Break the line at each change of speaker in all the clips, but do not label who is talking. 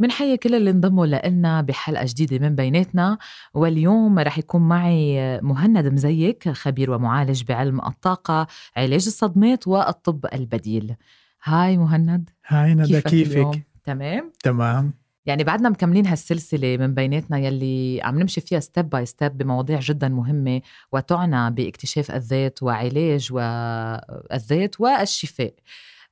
منحيي كل اللي انضموا لنا بحلقة جديدة من بيناتنا واليوم رح يكون معي مهند مزيك خبير ومعالج بعلم الطاقة علاج الصدمات والطب البديل هاي مهند
هاي ندى كيفك؟ اليوم؟
تمام؟
تمام
يعني بعدنا مكملين هالسلسلة من بيناتنا يلي عم نمشي فيها step by step بمواضيع جدا مهمة وتعنى باكتشاف الذات وعلاج والذات والشفاء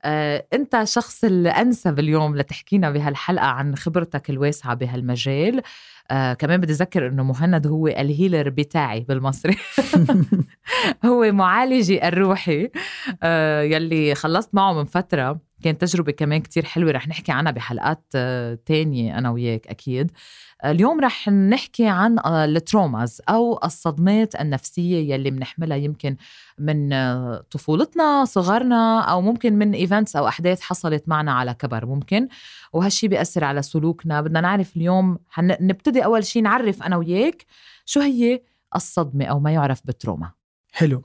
أنت شخص الأنسب اليوم لتحكينا بهالحلقة عن خبرتك الواسعة بهالمجال. آه كمان بدي أذكر إنه مهند هو ال healer بتاعي بالمصري. هو معالجي الروحي. آه يلي خلصت معه من فترة. كانت تجربة كمان كتير حلوة رح نحكي عنها بحلقات آه، تانية أنا وياك أكيد. اليوم رح نحكي عن آه، ال traumas أو الصدمات النفسية يلي بنحملها يمكن من آه، طفولتنا صغرنا أو ممكن من events أو أحداث حصلت معنا على كبر ممكن. وهالشي بيأثر على سلوكنا. بدنا نعرف اليوم نبتدي أول شي نعرف أنا وياك شو هي الصدمة أو ما يعرف بال trauma.
حلو.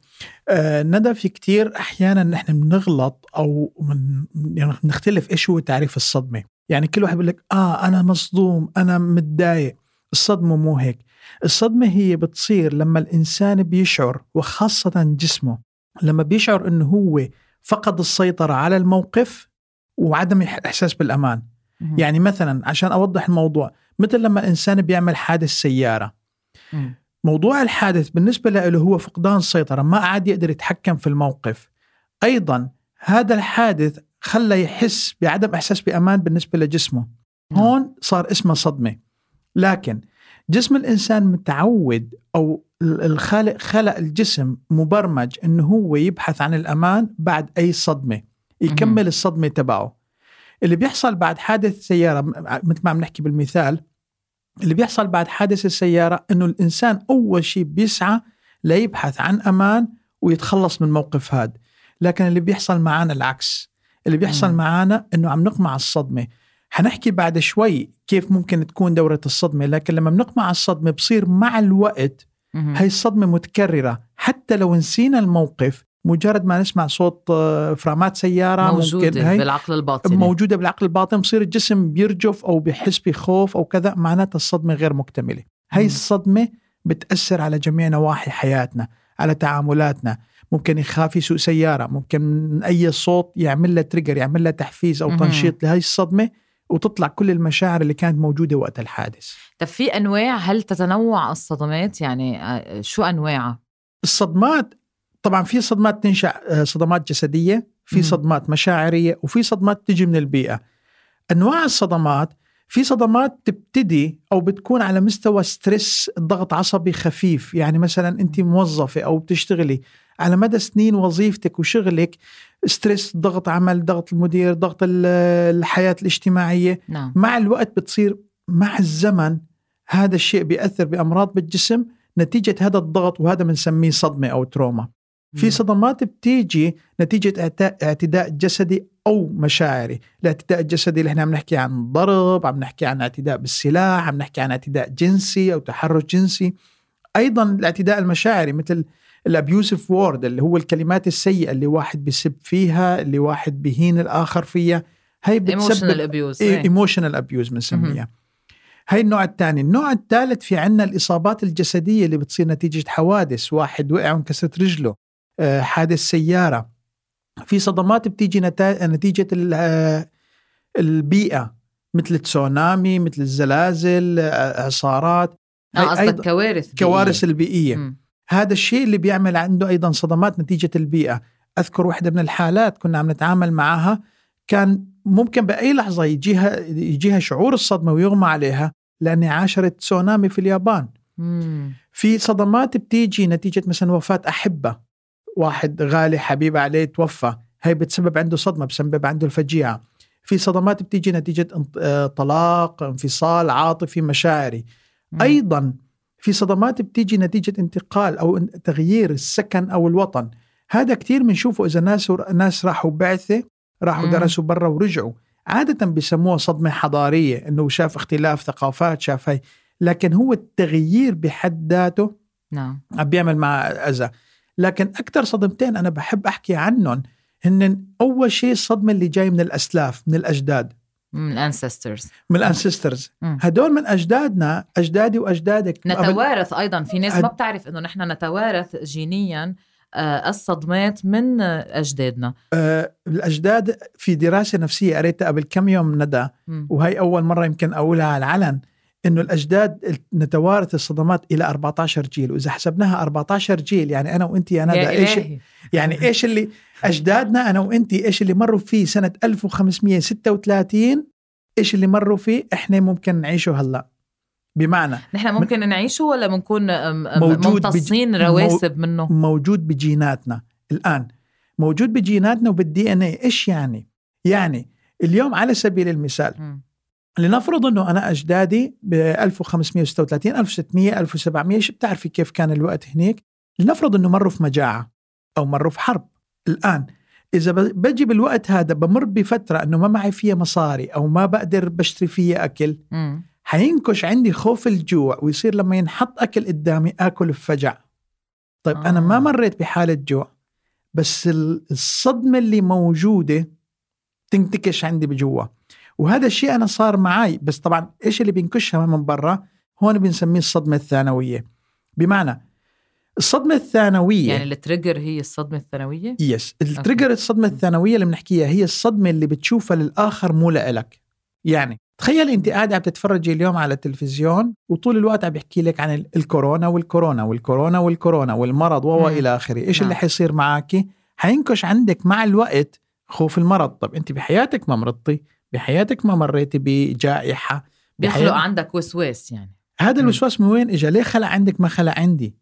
آه ندى في كتير أحيانا نحن بنغلط أو من يعني بنختلف إيش هو تعريف الصدمة. يعني كل واحد بيقول لك آه أنا مصدوم أنا متضايق. الصدمة مو هيك. الصدمة هي بتصير لما الإنسان بيشعر وخاصة جسمه لما بيشعر إنه هو فقد السيطرة على الموقف وعدم الاحساس بالأمان. يعني مثلا عشان أوضح الموضوع مثل لما الإنسان بيعمل حادث سيارة. موضوع الحادث بالنسبة له هو فقدان السيطرة ما عاد يقدر يتحكم في الموقف. أيضا هذا الحادث خلى يحس بعدم إحساس بأمان بالنسبة لجسمه. نعم. هون صار اسمه صدمة. لكن جسم الإنسان متعود أو الخالق خلق الجسم مبرمج أنه هو يبحث عن الأمان بعد أي صدمة يكمل الصدمة تبعه. اللي بيحصل بعد حادث سيارة مثل ما عم نحكي بالمثال اللي بيحصل بعد حادث السيارة أنه الإنسان أول شيء بيسعى ليبحث عن أمان ويتخلص من الموقف هذا لكن اللي بيحصل معنا العكس. اللي بيحصل معنا أنه عم نقمع الصدمة. حنحكي بعد شوي كيف ممكن تكون دورة الصدمة لكن لما بنقمع الصدمة بصير مع الوقت هاي الصدمة متكررة. حتى لو نسينا الموقف مجرد ما نسمع صوت آه، فرامات سيارة
موجودة ممكن هي بالعقل الباطني.
موجودة بالعقل الباطني بصير الجسم بيرجف أو بحس بخوف أو كذا معناتها الصدمة غير مكتملة. هي الصدمة بتأثر على جميع نواحي حياتنا على تعاملاتنا. ممكن يخاف يسوق سيارة ممكن أي صوت يعمل له trigger يعمل له تحفيز أو تنشيط لهي الصدمة وتطلع كل المشاعر اللي كانت موجودة وقت الحادث.
طب في أنواع هل تتنوع الصدمات؟ يعني آه، شو أنواعها؟
الصدمات طبعا في صدمات تنشأ آه، صدمات جسدية في صدمات مشاعرية وفي صدمات تجي من البيئة. أنواع الصدمات في صدمات تبتدي أو بتكون على مستوى stress ضغط عصبي خفيف. يعني مثلا انت موظفة أو بتشتغلي على مدى سنين وظيفتك وشغلك stress ضغط عمل ضغط المدير ضغط الحياة الاجتماعية.
نعم.
مع الوقت بتصير مع الزمن هذا الشيء بيأثر بأمراض بالجسم نتيجة هذا الضغط وهذا بنسميه صدمة أو trauma. في صدمات بتيجي نتيجة اعتداء جسدي أو مشاعري. الاعتداء الجسدي اللي إحنا عم نحكي عن ضرب عم نحكي عن اعتداء بالسلاح عم نحكي عن اعتداء جنسي أو تحرش جنسي. أيضا الاعتداء المشاعري مثل ال abusive word اللي هو الكلمات السيئة اللي واحد بيسب فيها اللي واحد بهين الآخر فيها.
هي بتسبب abuse
emotional abuse بنسميها. هاي النوع الثاني. النوع الثالث في عنا الإصابات الجسدية اللي بتصير نتيجة حوادث واحد وقع وانكسرت رجله. حادث سيارة. في صدمات بتيجي نتيجة آه، البيئة مثل التسونامي مثل الزلازل آه، اعصارات
قصدك كوارث
كوارث البيئية. م. هذا الشيء اللي بيعمل عنده أيضا صدمات نتيجة البيئة. أذكر واحدة من الحالات كنا عم نتعامل معها. كان ممكن بأي لحظة يجيها يجيها شعور الصدمة ويغمى عليها لاني عاشرت تسونامي في اليابان.
مم.
في صدمات بتيجي نتيجة مثلا وفاة أحبة. واحد غالي حبيب عليه توفى. هي بتسبب عنده صدمة بتسبب عنده الفجيعة. في صدمات بتيجي نتيجة آه، طلاق انفصال عاطفي مشاعري. أيضا في صدمات بتيجي نتيجة انتقال أو تغيير السكن أو الوطن. هذا كثير بنشوفه إذا ناس ناس راحوا بعثة راحوا. درسوا برا ورجعوا. عادة بيسموها صدمة حضارية إنه شاف اختلاف ثقافات شاف هي لكن هو التغيير بحد ذاته
نعم.
عم بيعمل مع أذى. لكن أكثر صدمتين أنا بحب أحكي عنهم هن أول شيء الصدمة اللي جاي من الأسلاف من الأجداد.
من ال ancestors
من ال
ancestors.
هدول من أجدادنا أجدادي وأجدادك.
نتوارث أيضا. في ناس ما بتعرف إنه نحن نتوارث جينيا آه، الصدمات من أجدادنا.
آه الأجداد في دراسة نفسية قريتها قبل كم يوم ندى. وهي أول مرة يمكن أقولها على العلن. إنه الأجداد نتوارث الصدمات إلى 14 جيل وإذا حسبناها 14 جيل يعني أنا وأنت يا ندى
يا إيش.
يعني إيش اللي أجدادنا أنا وأنت إيش اللي مروا فيه سنة 1536 إيش اللي مروا فيه إحنا ممكن نعيشه هلا بمعنى
نحن ممكن نعيشه ولا بنكون
بج-
ممتصين رواسب منه
موجود بجيناتنا الآن موجود بجيناتنا وبالدي ان اي إيش يعني يعني اليوم على سبيل المثال
مم.
لنفرض إنه أنا أجدادي ب 1536 1600 1700 شو بتعرفي كيف كان الوقت هناك لنفرض إنه مروا في مجاعة أو مروا في حرب الآن إذا بجي بالوقت هذا بمر بفترة إنه ما معي فيها مصاري أو ما بقدر بشتري فيها
أكل.
حينكش عندي خوف الجوع ويصير لما ينحط أكل قدامي آكل بفجع طيب آه. أنا ما
آه.
مريت بحالة جوع بس ال- الصدمة اللي موجودة تنتكش عندي بجوا وهذا الشيء أنا صار معي بس طبعا إيش اللي بينكشها من برا؟ هون بنسميه الصدمة الثانوية. بمعنى الصدمة الثانوية
يعني ال trigger هي الصدمة الثانوية؟
yes ال trigger الصدمة الثانوية اللي بنحكيها هي الصدمة اللي بتشوفها للآخر مو لإلك. يعني تخيل أنت قاعد عم تتفرجي اليوم على التلفزيون وطول الوقت عم بيحكي لك عن ال- الكورونا والكورونا والكورونا والكورونا والمرض. إلى آخره. إيش
نعم.
اللي حيصير معك حينكش عندك مع الوقت خوف المرض. طب أنت بحياتك ما مرضتي. بحياتك ما مريتي بجائحة؟
بيخلق عندك وسواس يعني.
هذا. الوسواس من وين اجى ليه خلق عندك ما خلق عندي؟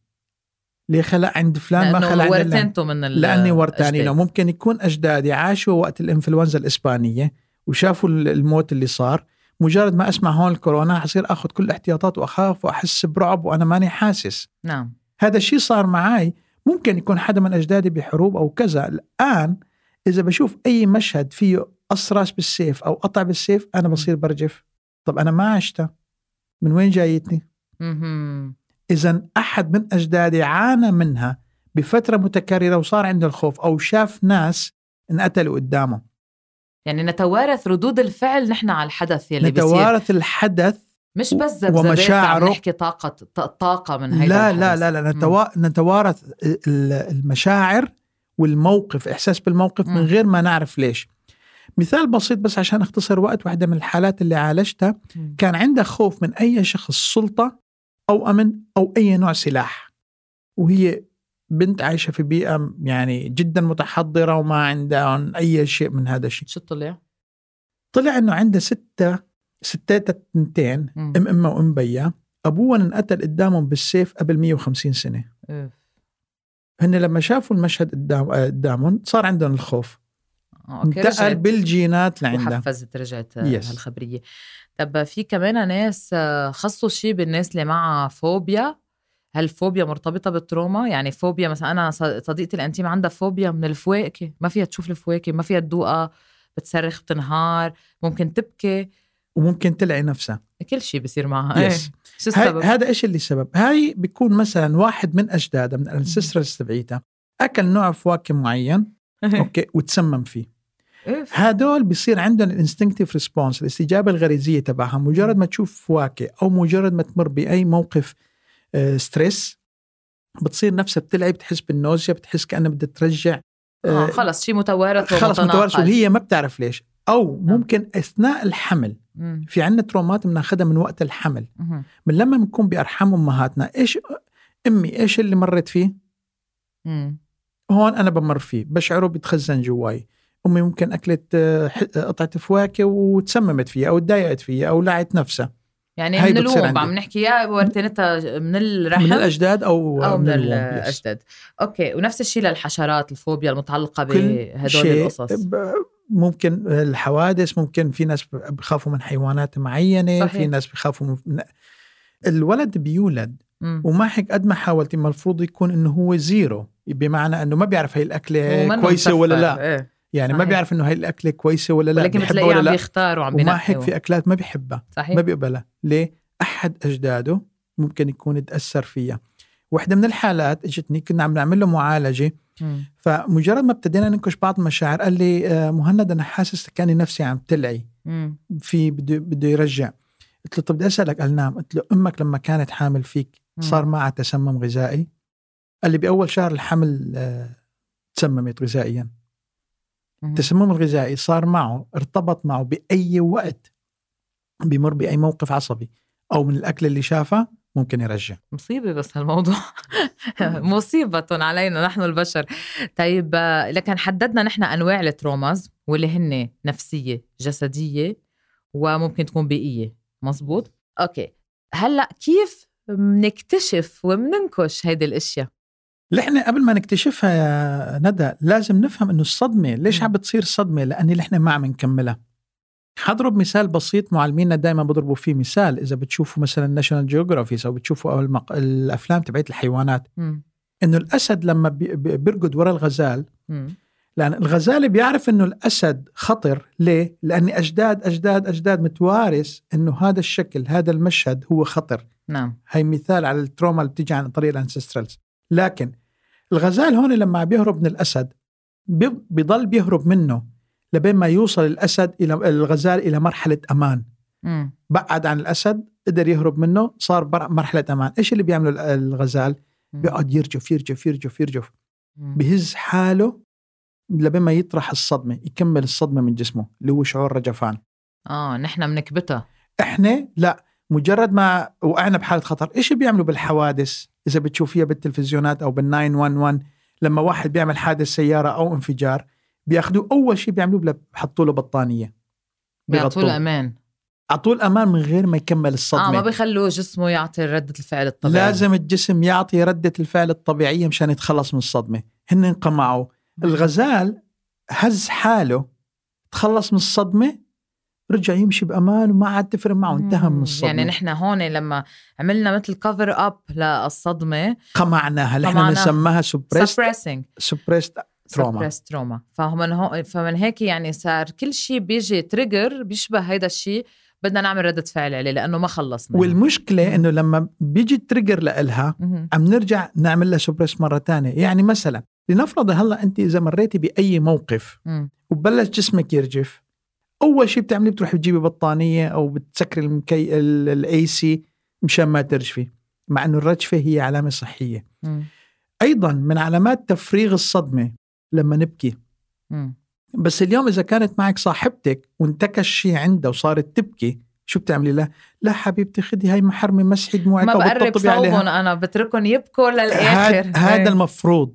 ليه خلق عند فلان ما خلق عند؟
ورثنته من ال-
لأني ورتاني. لو ممكن يكون أجدادي عاشوا وقت الإنفلونزا الإسبانية وشافوا ال- الموت اللي صار مجرد ما أسمع هون الكورونا حصير آخذ كل الاحتياطات وأخاف وأحس برعب وأنا ماني حاسس.
نعم.
هذا الشيء صار معي ممكن يكون حدا من أجدادي بحروب أو كذا. الآن إذا بشوف أي مشهد فيه راس بالسيف أو قطع بالسيف أنا بصير برجف طب أنا ما عشتها من وين جايتني. إذا أحد من أجدادي عانى منها بفترة متكررة وصار عنده الخوف أو شاف ناس انقتلوا قدامه
يعني نتوارث ردود الفعل نحن على الحدث يلي بيصير
نتوارث الحدث
مش بس ذبذبات عم
ومشاعره.
نحكي طاقة طاقة من هيدا
لا لا
الحدث.
لا لا نتوا... نتوارث ال- المشاعر والموقف إحساس بالموقف من
مم.
غير ما نعرف ليش مثال بسيط بس عشان أختصر وقت واحدة من الحالات اللي عالجتها. كان عندها خوف من أي شخص سلطة أو أمن أو أي نوع سلاح وهي بنت عايشة في بيئة يعني جدا متحضرة وما عندها أي شيء من هذا الشيء
شو طلع؟
طلع أنه عندها ستة ستات تنتين. أم أمها وأم بيا أبوها انقتل قدامهم بالسيف قبل 150 سنة. هن لما شافوا المشهد قدام قدامهم صار عندهم الخوف
okay،
انتقل بالجينات لعندها
وحفزت رجعت
Yes.
هالخبرية طب في كمان ناس آه، خصوا شيء بالناس اللي معها فوبيا هل فوبيا مرتبطة بال trauma؟ يعني فوبيا مثلا أنا صديقتي الأنتيم عندها فوبيا من الفواكه ما فيها تشوف الفواكه ما فيها تدوقها بتصرخ بتنهار ممكن تبكي
وممكن تلعي نفسها
كل شيء بصير معها
Yes.
إيه. شو السبب؟
هذا إيش اللي السبب؟ هاي بيكون مثلا واحد من أجدادها من ال ancestors تبعيتها أكل نوع فواكه معين okay وتسمم فيه هدول بيصير عندهم ال instinctive response الاستجابة الغريزية تبعها مجرد ما تشوف فواكه أو مجرد ما تمر بأي موقف آه stress بتصير نفسها بتلعي بتحس بال nausea بتحس كأنها بدها ترجع
آه خلص شيء متوارث
خلص. متوارث وهي ما بتعرف ليش أو ممكن أثناء الحمل. في عندنا ترومات بناخذها من وقت الحمل. من لما بنكون بأرحام أمهاتنا إيش أمي إيش اللي مرت فيه. هون أنا بمر فيه بشعره بيتخزن جواي امي ممكن أكلت آه، ح- قطعة فواكه وتسممت فيها أو تضايقت فيها أو لعت نفسها
يعني من ال
womb.
عم نحكي يا ورثنتها من الرحم
من الأجداد أو
أو من.
yes.
الأجداد okay ونفس الشيء للحشرات الفوبيا
المتعلقة
بهدول القصص
ممكن الحوادث ممكن في ناس بخافوا من حيوانات معينة
صحيح.
في ناس بخافوا من الولد بيولد
مم.
وما هيك قد ما حاولت المفروض يكون إنه هو زيرو بمعنى إنه ما بيعرف هي
الأكلة
كويسة ولا. لا
إيه.
يعني ما
صحيح.
بيعرف إنه هي الأكلة كويسة ولا لا
ولكن بتلاقيه عم بيختار وعم
وما
بينقي
هيك في أكلات ما بيحبها
صحيح
ما بيقبلها ليه أحد أجداده ممكن يكون تاثر فيها واحدة من الحالات إجتني كنا عم نعمل له معالجة
مم.
فمجرد ما ابتدينا ننكش بعض المشاعر قال لي آه، مهند أنا حاسس كأني نفسي عم تلعي
مم.
في بده بده يرجع قلت له طب بدي أسألك قال نعم قلت له أمك لما كانت حامل فيك صار. معها تسمم غذائي قال لي بأول شهر الحمل آه، تسممت غذائيا. التسمم الغذائي صار معه ارتبط معه بأي وقت بيمر بأي موقف عصبي أو من الأكل اللي شافه ممكن يرجع.
مصيبة بس هالموضوع. مصيبة علينا نحن البشر. طيب لكن حددنا نحن أنواع ال traumas واللي هن نفسية جسدية وممكن تكون بيئية. مزبوط؟ أوكي. هلأ كيف منكتشف ومننكش هيدي الأشياء؟
اللي إحنا قبل ما نكتشفها يا ندى لازم نفهم إنه الصدمة ليش. عم بتصير صدمة لأن اللي إحنا ما عم نكملها حضرب مثال بسيط معلمينا دائما بضربوا فيه مثال إذا بتشوفوا مثلا ناشونال جيوغرافيك أو بتشوفوا أو المق... الأفلام تبعت الحيوانات. إنه الأسد لما بي... بي- بيرقد ورا الغزال. لأن الغزال بيعرف إنه الأسد خطر ليه؟ لأن أجداد أجداد أجداد متوارث إنه هذا الشكل هذا المشهد هو خطر
نعم
هي مثال على ال trauma اللي بتيجي عن طريق ال ancestrals لكن الغزال هون لما بيهرب من الأسد بي- بيضل بيهرب منه لبين ما يوصل الأسد إلى الغزال إلى مرحلة أمان.
مم.
بعد عن الأسد قدر يهرب منه صار مرحلة أمان. إيش اللي بيعمله ال- الغزال. بيقعد يرجف يرجف يرجف يرجف. بهز حاله لبين ما يطرح الصدمة يكمل الصدمة من جسمه اللي هو شعور رجفان.
آه نحن بنكبتها.
إحنا؟ لا. مجرد ما وقعنا بحالة خطر إيش بيعملوا بالحوادث؟ إذا بتشوفيها بالتلفزيونات أو بال 911 لما واحد بيعمل حادث سيارة أو انفجار بياخذوه أول شيء بيعملوه بحطوا له بطانيه
بيعطوا له أمان
اعطوه الأمان من غير ما يكمل الصدمة.
آه ما بيخلوه جسمه يعطي ردة الفعل الطبيعية.
لازم الجسم يعطي ردة الفعل الطبيعية مشان يتخلص من الصدمة. هن انقمعوا. الغزال هز حاله تخلص من الصدمة رجع يمشي بأمان وما عاد تفرق معه انتهى من
مم.
الصدمة
يعني نحن هون لما عملنا مثل cover up للصدمة
قمعناها اللي
إحنا.
بنسميها سبريست
suppressing
سبريست تروما
تروما فمن هو فمن هيك يعني صار كل شيء بيجي trigger بيشبه هيدا الشيء بدنا نعمل ردة فعل عليه لأنه ما خلصنا
والمشكلة إنه لما بيجي ال trigger
لإلها.
عم نرجع نعمل لها suppress مرة تانية يعني مثلا لنفرض هلأ أنت إذا مريتي بأي موقف. وبلش جسمك يرجف أول شيء بتعمليه بتروحي بتجيبي بطانية أو بتسكري المكي ال AC مشان ما ترجفي مع إنه الرجفة هي علامة صحية
مم.
أيضا من علامات تفريغ الصدمة لما نبكي
مم.
بس اليوم إذا كانت معك صاحبتك وانتكش شيء عندها وصارت تبكي شو بتعملي لها؟ لا حبيبتي خدي هاي محرمة مسحي دموعك
ما بقرب صوبهم أنا بتركهم يبكوا للآخر
هاد- هذا. المفروض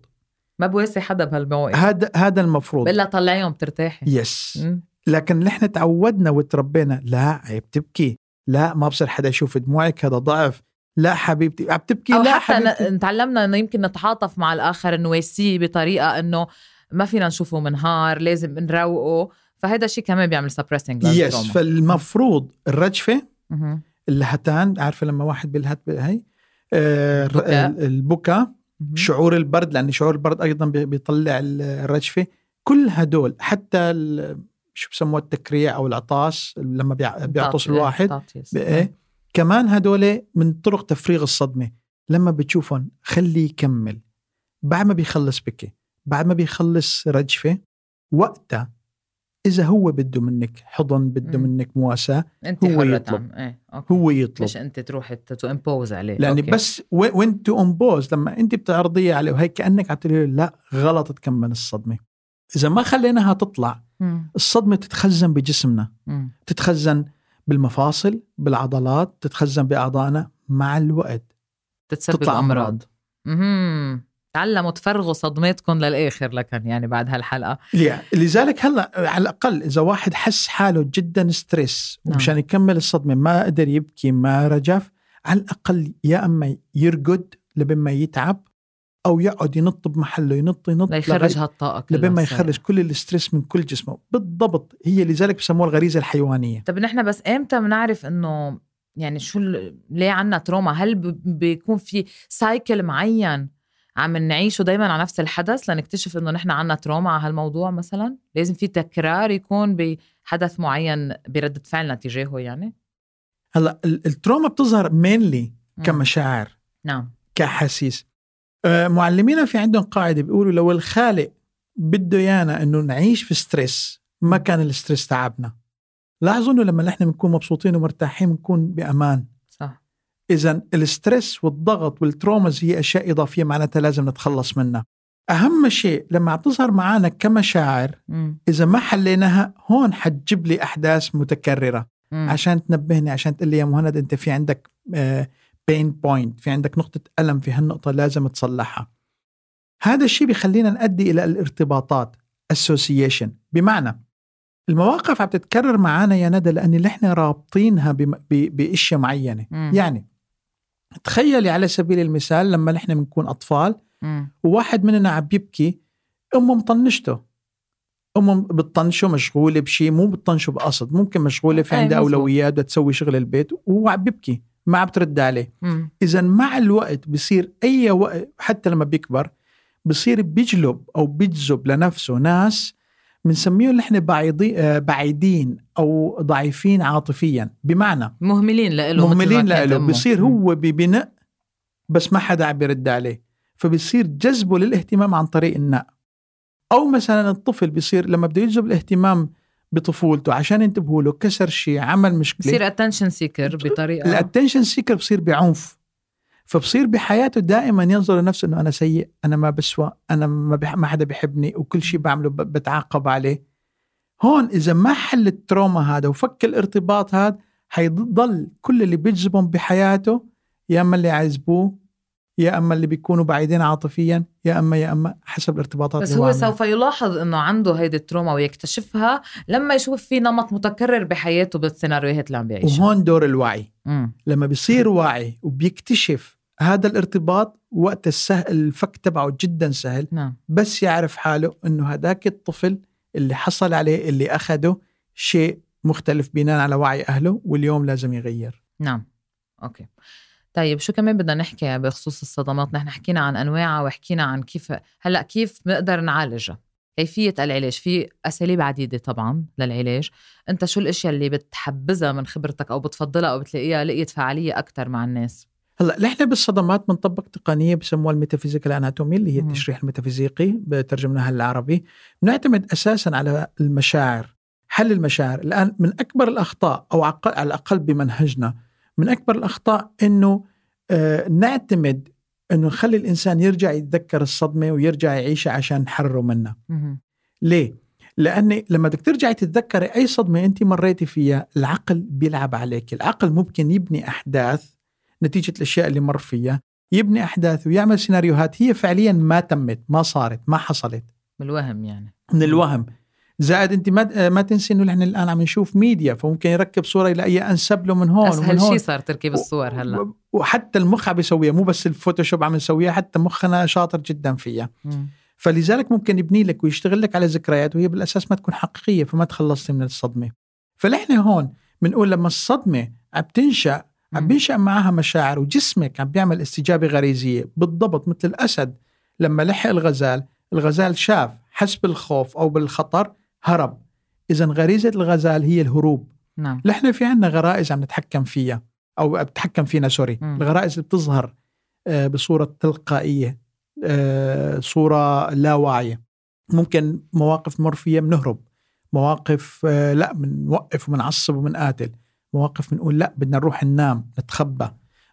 ما بواسي حدا بهالموقف
هذا هذا المفروض
بلا طلعيهم ترتاحي
yes
مم.
لكن نحن تعودنا وتربينا لا عيب تبكي لا ما بصير حدا يشوف دموعك هذا ضعف. لا حبيبتي عم تبكي؟
أو
لا
حتى
حبيبتي.
تعلمنا إنه يمكن نتعاطف مع الآخر نواسيه بطريقة إنه ما فينا نشوفه منهار لازم نروقه فهذا الشيء كمان بيعمل suppressing
yes فالمفروض الرجفة
مهم.
اللهتان عارفة لما واحد بيلهت هي؟ آه
البكاء.
شعور البرد لأن شعور البرد أيضا بي- بيطلع ال- الرجفة. كل هدول حتى شو بسموه التكريع أو العطاس لما بيع- بيعطس الواحد
تعطيس.
بإيه؟ كمان هدول من طرق تفريغ الصدمة لما بتشوفهم خليه يكمل بعد ما بيخلص بكي بعد ما بيخلص رجفة وقتها إذا هو بده منك حضن بده. منك مواساة
أنت
هو يطلب.
إيه أوكي.
هو يطلب
مش أنت تروحي to impose عليه
لأن
okay.
بس وين to impose لما أنت بتعرضيه عليه وهي كأنك عم لا غلط تكمل الصدمة إذا ما خليناها تطلع
مم.
الصدمة تتخزن بجسمنا
مم.
تتخزن بالمفاصل بالعضلات تتخزن بأعضائنا مع الوقت
تتسبب
تطلع أمراض.
تعلموا تفرغوا صدماتكم للآخر لكن يعني بعد
هالحلقة لذلك هلا على الأقل إذا واحد حس حاله جدا stress
نعم.
ومشان يكمل الصدمة ما قدر يبكي ما رجف على الأقل يا أما يرقد لبين ما يتعب أو يقعد ينط بمحله ينط ينط
ليخرج هالطاقة كلها
لبين ما. يخرج كل ال stress من كل جسمه. بالضبط هي لذلك بسموها الغريزة الحيوانية.
طب نحن بس إمتى بنعرف إنه يعني شو ليه عنا trauma؟ هل بيكون في cycle معين عم نعيشه دايما على نفس الحدث لنكتشف إنه نحن عنا trauma على هالموضوع مثلا؟ لازم في تكرار يكون بحدث معين بردة فعلنا تجاهه يعني؟
هلأ ال- ال trauma بتظهر
mainly.
كمشاعر
نعم.
كاحاسيس معلمينا في عندهم قاعدة بيقولوا لو الخالق بده يانا إنه نعيش في stress ما كان ال stress تعبنا. لاحظوا إنه لما نحن بنكون مبسوطين ومرتاحين بنكون بأمان.
صح.
إذا ال stress والضغط وال traumas هي أشياء إضافية معناتها لازم نتخلص منها. أهم شيء لما عم تظهر معنا كمشاعر. إذا ما حليناها هون حتجيب لي أحداث متكررة.
مم.
عشان تنبهني عشان تقول لي يا مهند أنت في عندك بين بوينت في عندك نقطة ألم في هالنقطة لازم تصلحها هذا الشيء بيخلينا نؤدي إلى الارتباطات association بمعنى المواقف عم تتكرر معنا يا ندى لأن نحن رابطينها بم- ب- بأشياء معينة
مم.
يعني تخيلي على سبيل المثال لما نحن بنكون أطفال
مم.
وواحد مننا عم يبكي أمه مطنشته أمه بتطنشه مشغولة بشيء مو بتطنشه بقصد ممكن مشغولة في عندها. أولويات بدها تسوي شغل البيت وهو عم بيبكي ما عم بترد عليه. إذا مع الوقت بصير أي وقت حتى لما بيكبر بصير بيجلب أو بيجذب لنفسه ناس بنسميهم نحن آه، بعيدين أو ضعيفين عاطفيا بمعنى
مهملين لإله
مهملين
كانت
له
أمه.
بصير. هو ببناء بس ما حدا عم بيرد عليه فبصير جذبه للاهتمام عن طريق النق أو مثلا الطفل بصير لما بده يجذب الاهتمام بطفولته عشان ينتبهوا له كسر شيء عمل مشكلة.
بصير attention seeker بطريقة.
ال attention seeker بصير بعنف. فبصير بحياته دائما ينظر لنفسه إنه أنا سيء أنا ما بسوى أنا ما, بح ما حدا بيحبني وكل شيء بعمله ب- بتعاقب عليه. هون إذا ما حل ال trauma هذا وفك الارتباط هذا حيضل كل اللي بيجذبهم بحياته يا اما اللي عايزبوه يا أما اللي بيكونوا بعيدين عاطفيا يا أما يا أما حسب الارتباطات
بس هو. سوف يلاحظ إنه عنده هيدي التروما ويكتشفها لما يشوف في نمط متكرر بحياته بالسيناريوهات اللي عم بيعيشها.
وهون دور الوعي.
مم.
لما بيصير واعي وبيكتشف هذا الارتباط وقت السهل الفك تبعه جدا سهل
نعم.
بس يعرف حاله إنه هذاك الطفل اللي حصل عليه اللي أخده شيء مختلف بناء على وعي أهله واليوم لازم يغير.
نعم. okay. طيب شو كمان بدنا نحكي بخصوص الصدمات؟ نحن حكينا عن أنواعها وحكينا عن كيف هلأ كيف بنقدر نعالجها؟ كيفية العلاج؟ في أساليب عديدة طبعا للعلاج. أنت شو الأشياء اللي بتحبذها من خبرتك أو بتفضلها أو بتلاقيها لقيت فعالية أكثر مع الناس؟
هلأ نحن بالصدمات بنطبق تقنية بسموها ال metaphysical anatomy اللي هي. التشريح الميتافيزيقي بترجمناها للعربي. بنعتمد أساسا على المشاعر حل المشاعر. الآن من أكبر الأخطاء أو على الأقل بمنهجنا من أكبر الأخطاء إنه آه نعتمد إنه نخلي الإنسان يرجع يتذكر الصدمة ويرجع يعيشها عشان نحرره منها. ليه؟ لأن لما بدك ترجعي تتذكري أي صدمة أنت مريتي فيها العقل بيلعب عليك. العقل ممكن يبني أحداث نتيجة الأشياء اللي مر فيها يبني أحداث ويعمل سيناريوهات هي فعليا ما تمت ما صارت ما حصلت.
بالوهم يعني.
من الوهم. زائد أنت ما ما تنسي إنه نحن الآن عم نشوف ميديا فممكن يركب صورة يلاقيها أنسب له من هون هون.
شيء صار تركيب الصور
هلأ. وحتى المخ عم بيسويها مو بس الفوتوشوب عم نسويها حتى مخنا شاطر جدا فيها.
مم.
فلذلك ممكن يبني لك ويشتغل لك على ذكريات وهي بالأساس ما تكون حقيقية فما تخلصتي من الصدمة. فنحن هون بنقول لما الصدمة عم تنشأ عم. بينشأ معها مشاعر وجسمك عم بيعمل استجابة غريزية. بالضبط مثل الأسد لما لحق الغزال الغزال شاف حس بالخوف أو بالخطر هرب. اذا غريزة الغزال هي الهروب.
نعم.
نحن في عندنا غرائز عم نتحكم فيها أو بتحكم فينا سوري.
مم.
الغرائز اللي بتظهر آه، بصورة تلقائية آه، صورة لا واعية. ممكن مواقف نمر فيها بنهرب مواقف آه، لا بنوقف وبنعصب وبنقاتل مواقف بنقول لا بدنا نروح ننام نتخبى.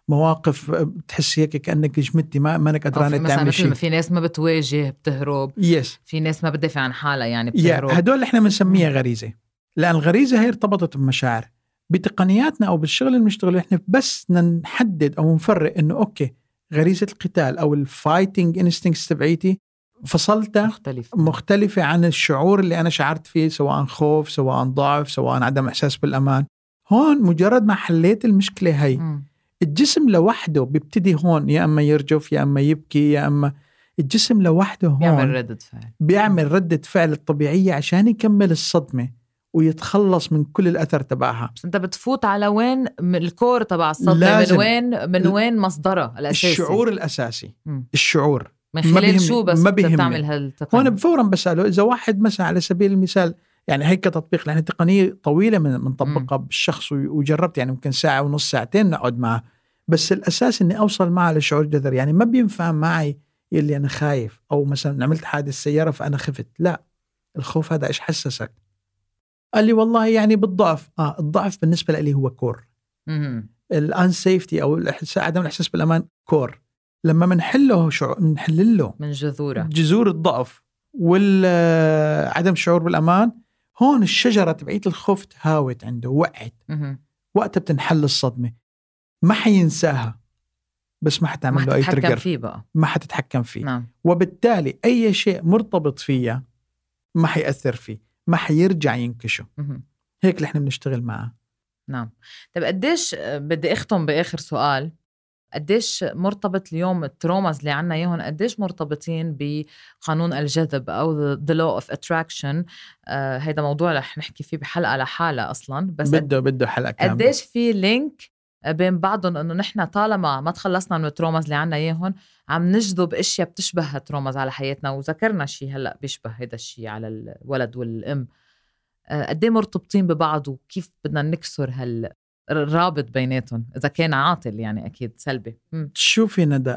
مواقف آه، بتحسي هيك كأنك جمدتي ما مانك قدرانه تعمل شيء
في ناس ما بتواجه بتهرب.
yes
في ناس ما بتدافع عن حالها يعني بتهرب.
هدول إحنا بنسميها غريزة. لأن الغريزة هي ارتبطت بمشاعر. بتقنياتنا أو بالشغل اللي بنشتغله إحنا بس نحدد أو نفرق إنه okay غريزة القتال أو ال fighting instincts تبعيتي فصلتها
مختلف
مختلفة عن الشعور اللي أنا شعرت فيه سواء خوف سواء ضعف سواء عدم إحساس بالأمان. هون مجرد ما حليت المشكلة هي.
مم.
الجسم لوحده بيبتدي هون يا أما يرجف يا أما يبكي يا أما الجسم لوحده هون
بيعمل ردة فعل.
بيعمل ردة فعل الطبيعية عشان يكمل الصدمة ويتخلص من كل الأثر تبعها.
بس أنت بتفوت على وين؟ من الكور تبع
الصدمة.
من وين؟ من وين مصدرها الأساسي؟
الشعور الأساسي.
مم.
الشعور.
من خلال شو بس
ما.
بتعمل هالتقنية؟
هون فورا بسأله إذا واحد مثلا على سبيل المثال يعني هيك تطبيق لأن تقنية طويلة من بنطبقها بالشخص وجربت يعني ممكن ساعة ونص ساعتين نقعد معه. بس الأساس إني أوصل معه لشعور جذري يعني ما بينفع معي يلي أنا خايف أو مثلا عملت حادث سيارة فأنا خفت. لا الخوف هذا إيش حسسك؟ قال لي والله يعني بالضعف. آه الضعف بالنسبة لي هو core. ال unsafety أو عدم الإحساس بالأمان core. لما بنحله شعور بنحل له
من جذوره.
جذور الضعف وعدم الشعور بالأمان هون الشجرة تبعيت الخوف تهاوت عنده وقعت. وقتها بتنحل الصدمة. ما حينساها بس ما حتعمل له أي trigger
فيه بقى.
ما حتتحكم فيه.
نعم.
وبالتالي أي شيء مرتبط فيها ما حيأثر فيه ما حيرجع ينكشه هيك اللي إحنا بنشتغل معه.
نعم. طيب قديش بدي أختم بآخر سؤال. قديش مرتبط اليوم ال traumas اللي عنا إياهم قديش مرتبطين بقانون الجذب أو the law of attraction آه هيدا موضوع رح نحكي فيه بحلقة لحالها أصلا
بس بده بده حلقة كاملة.
قديش في link بين بعضهم إنه نحن طالما ما تخلصنا من ال traumas اللي عنا إياهم عم نجذب أشياء بتشبه ال traumas على حياتنا وذكرنا شيء هلأ بيشبه هذا الشيء على الولد والأم. آه، قد مرتبطين ببعض وكيف بدنا نكسر هال الرابط بيناتهم إذا كان عاطل يعني أكيد سلبي
شوفي ندى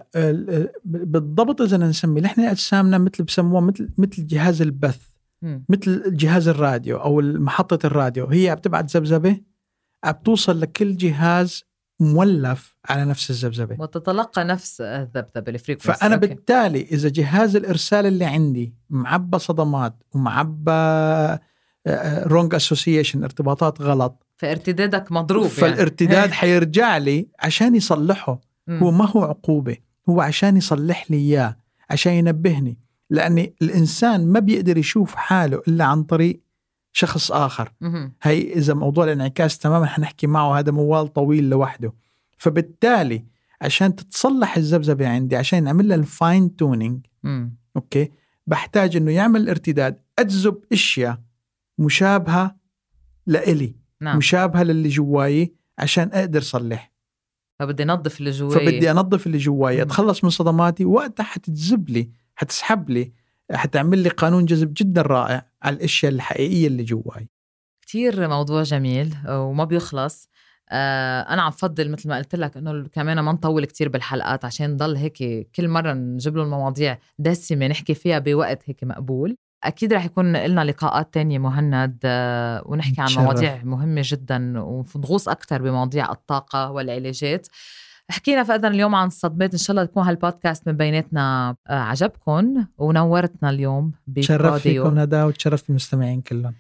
بالضبط إذا نسمي نحن أجسامنا مثل بسموها مثل مثل جهاز البث مم. مثل جهاز الراديو أو محطة الراديو هي بتبعت ذبذبه بتوصل لكل جهاز مولف على نفس الذبذبه
وتتلقى نفس الذبذبة ال
frequency فأنا okay. بالتالي إذا جهاز الإرسال اللي عندي معبى صدمات ومعبى wrong آه، association آه، ارتباطات غلط
فارتدادك مضروب يعني.
فالارتداد يعني. حيرجع لي عشان يصلحه م. هو ما هو عقوبة هو عشان يصلح لي إياه عشان ينبهني لاني الإنسان ما بيقدر يشوف حاله إلا عن طريق شخص آخر م. هي إذا موضوع الانعكاس تماما حنحكي معه هذا موال طويل لوحده فبالتالي عشان تتصلح الذبذبه عندي عشان نعمل لها ال fine tuning okay بحتاج إنه يعمل ارتداد أجذب أشياء مشابهة لإلي نعم. مشابهة للي جواي عشان أقدر صلح.
فبدي انظف اللي جواي.
فبدي أنظف اللي جواي أتخلص من صدماتي وقتها حتجذب لي حتسحب لي حتعمل لي قانون جذب جدا رائع على الأشياء الحقيقية اللي جواي.
كتير موضوع جميل وما بيخلص. آه أنا عم فضل مثل ما قلت لك إنه كمان ما نطول كتير بالحلقات عشان نضل هيك كل مرة نجيب له المواضيع دسمة نحكي فيها بوقت هيك مقبول. أكيد رح يكون لنا لقاءات تانية مهند آه، ونحكي عن مواضيع مهمة جدا ونغوص أكثر بمواضيع الطاقة والعلاجات. حكينا فاذا اليوم عن الصدمات. إن شاء الله تكون هالبودكاست من بيناتنا آه، عجبكم ونورتنا اليوم
تشرف فيكم ندى وتشرف بالمستمعين كلهم.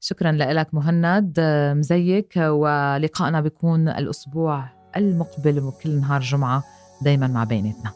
شكرا لك مهند آه، مزيك ولقائنا بيكون الأسبوع المقبل وكل نهار جمعة دايما مع بيناتنا.